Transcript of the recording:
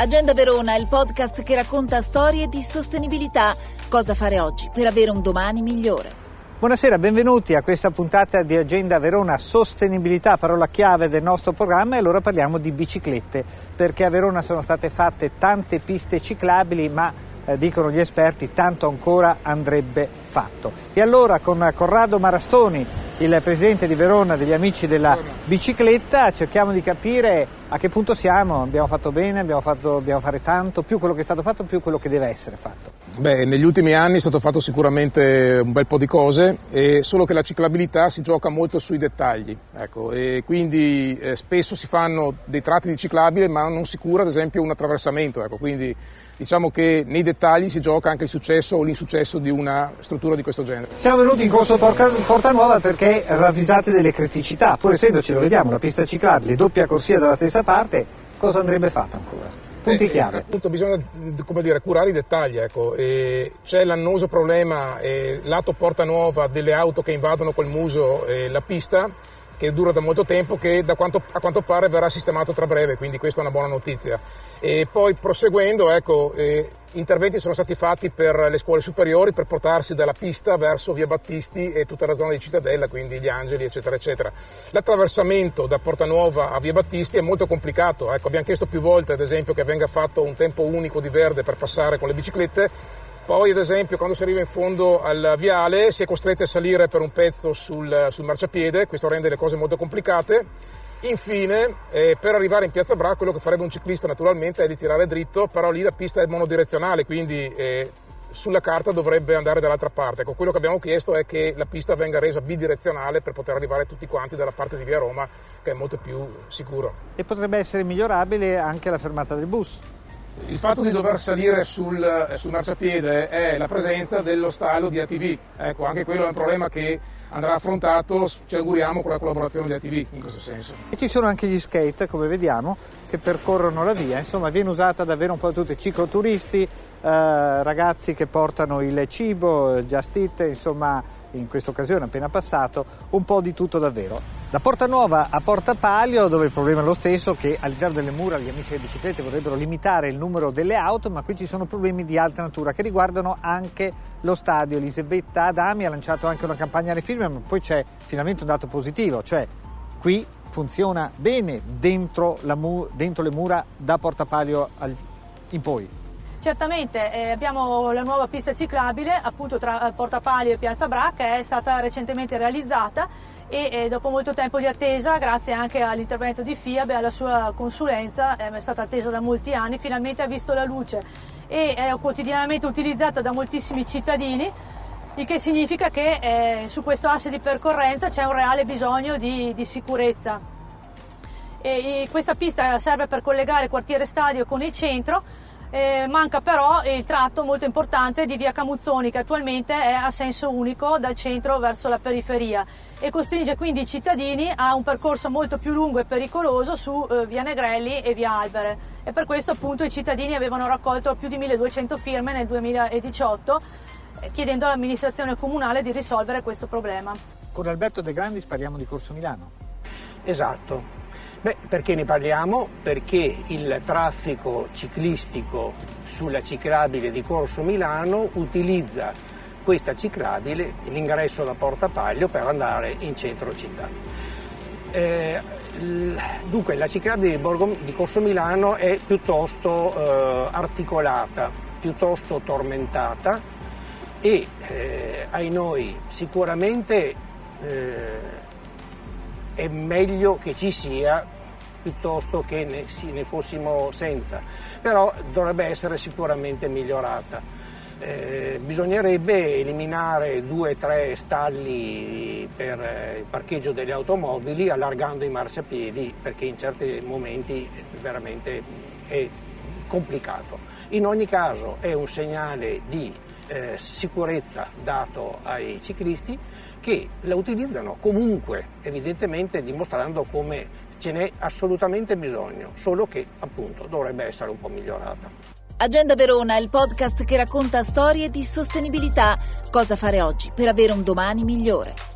Agenda Verona, il podcast che racconta storie di sostenibilità. Cosa fare oggi per avere un domani migliore. Buonasera, benvenuti a questa puntata di Agenda Verona Sostenibilità, parola chiave del nostro programma e allora parliamo di biciclette, perché a Verona sono state fatte tante piste ciclabili, ma eh, dicono gli esperti tanto ancora andrebbe fatto. E allora con Corrado Marastoni, il presidente di Verona degli Amici della Bicicletta, cerchiamo di capire a che punto siamo, abbiamo fatto bene, abbiamo, fatto, dobbiamo fare tanto, più quello che è stato fatto, più quello che deve essere fatto. Beh, negli ultimi anni è stato fatto sicuramente un bel po' di cose, solo che la ciclabilità si gioca molto sui dettagli, ecco, e quindi eh, spesso si fanno dei tratti di ciclabile ma non si cura ad esempio un attraversamento, ecco, quindi diciamo che nei dettagli si gioca anche il successo o l'insuccesso di una struttura di questo genere. Siamo venuti in corso Porta Nuova perché ravvisate delle criticità, pur essendoci, lo vediamo, una pista ciclabile, doppia corsia dalla stessa parte, cosa andrebbe fatto ancora? Punti eh, chiave. Appunto bisogna dire, curare i dettagli. Ecco. c'è l'annoso problema eh, lato Porta Nuova delle auto che invadono col muso eh, la pista che dura da molto tempo, che quanto, a quanto pare verrà sistemato tra breve, quindi questa è una buona notizia. E poi proseguendo, ecco, eh, interventi sono stati fatti per le scuole superiori per portarsi dalla pista verso Via Battisti e tutta la zona di Cittadella, quindi gli Angeli, eccetera, eccetera. L'attraversamento da Porta Nuova a Via Battisti è molto complicato. Ecco, abbiamo chiesto più volte, ad esempio, che venga fatto un tempo unico di verde per passare con le biciclette poi, ad esempio, quando si arriva in fondo al viale si è costretti a salire per un pezzo sul, sul marciapiede, questo rende le cose molto complicate. Infine, eh, per arrivare in Piazza Bra, quello che farebbe un ciclista naturalmente è di tirare dritto, però lì la pista è monodirezionale, quindi eh, sulla carta dovrebbe andare dall'altra parte. Ecco, quello che abbiamo chiesto è che la pista venga resa bidirezionale per poter arrivare tutti quanti dalla parte di Via Roma, che è molto più sicuro. E potrebbe essere migliorabile anche la fermata del bus. Il fatto di dover salire sul, eh, sul marciapiede è la presenza dello stallo di ATV. Ecco, anche quello è un problema che andrà affrontato, ci auguriamo, con la collaborazione di ATV in questo senso. E ci sono anche gli skate, come vediamo, che percorrono la via, insomma viene usata davvero un po' da tutti, cicloturisti, eh, ragazzi che portano il cibo, il just eat, insomma in questa occasione appena passato, un po' di tutto davvero. Da Porta Nuova a Porta Palio, dove il problema è lo stesso, che all'interno delle mura gli amici delle biciclette vorrebbero limitare il numero delle auto, ma qui ci sono problemi di alta natura che riguardano anche lo stadio. Elisabetta Adami ha lanciato anche una campagna alle firme, ma poi c'è finalmente un dato positivo, cioè qui funziona bene dentro, mu- dentro le mura da Porta Palio in poi. Certamente eh, abbiamo la nuova pista ciclabile appunto tra eh, Porta Palio e Piazza Bra che è stata recentemente realizzata e eh, dopo molto tempo di attesa, grazie anche all'intervento di FIAB e alla sua consulenza, eh, è stata attesa da molti anni, finalmente ha visto la luce e è quotidianamente utilizzata da moltissimi cittadini il che significa che eh, su questo asse di percorrenza c'è un reale bisogno di, di sicurezza. E, e questa pista serve per collegare quartiere stadio con il centro eh, manca però il tratto molto importante di via Camuzzoni che attualmente è a senso unico dal centro verso la periferia e costringe quindi i cittadini a un percorso molto più lungo e pericoloso su eh, via Negrelli e via Albere e per questo appunto i cittadini avevano raccolto più di 1200 firme nel 2018 eh, chiedendo all'amministrazione comunale di risolvere questo problema. Con Alberto De Grandis parliamo di Corso Milano. Esatto, Beh, perché ne parliamo? Perché il traffico ciclistico sulla ciclabile di Corso Milano utilizza questa ciclabile, l'ingresso da Porta Paglio, per andare in centro città. Eh, dunque la ciclabile di, Borgo, di, Corso Milano è piuttosto eh, articolata, piuttosto tormentata e eh, ai noi sicuramente eh, è meglio che ci sia piuttosto che ne, ne fossimo senza, però dovrebbe essere sicuramente migliorata. Eh, bisognerebbe eliminare due o tre stalli per eh, il parcheggio delle automobili allargando i marciapiedi perché in certi momenti veramente è complicato. In ogni caso è un segnale di eh, sicurezza dato ai ciclisti che la utilizzano comunque, evidentemente dimostrando come ce n'è assolutamente bisogno, solo che appunto dovrebbe essere un po' migliorata. Agenda Verona, il podcast che racconta storie di sostenibilità. Cosa fare oggi per avere un domani migliore.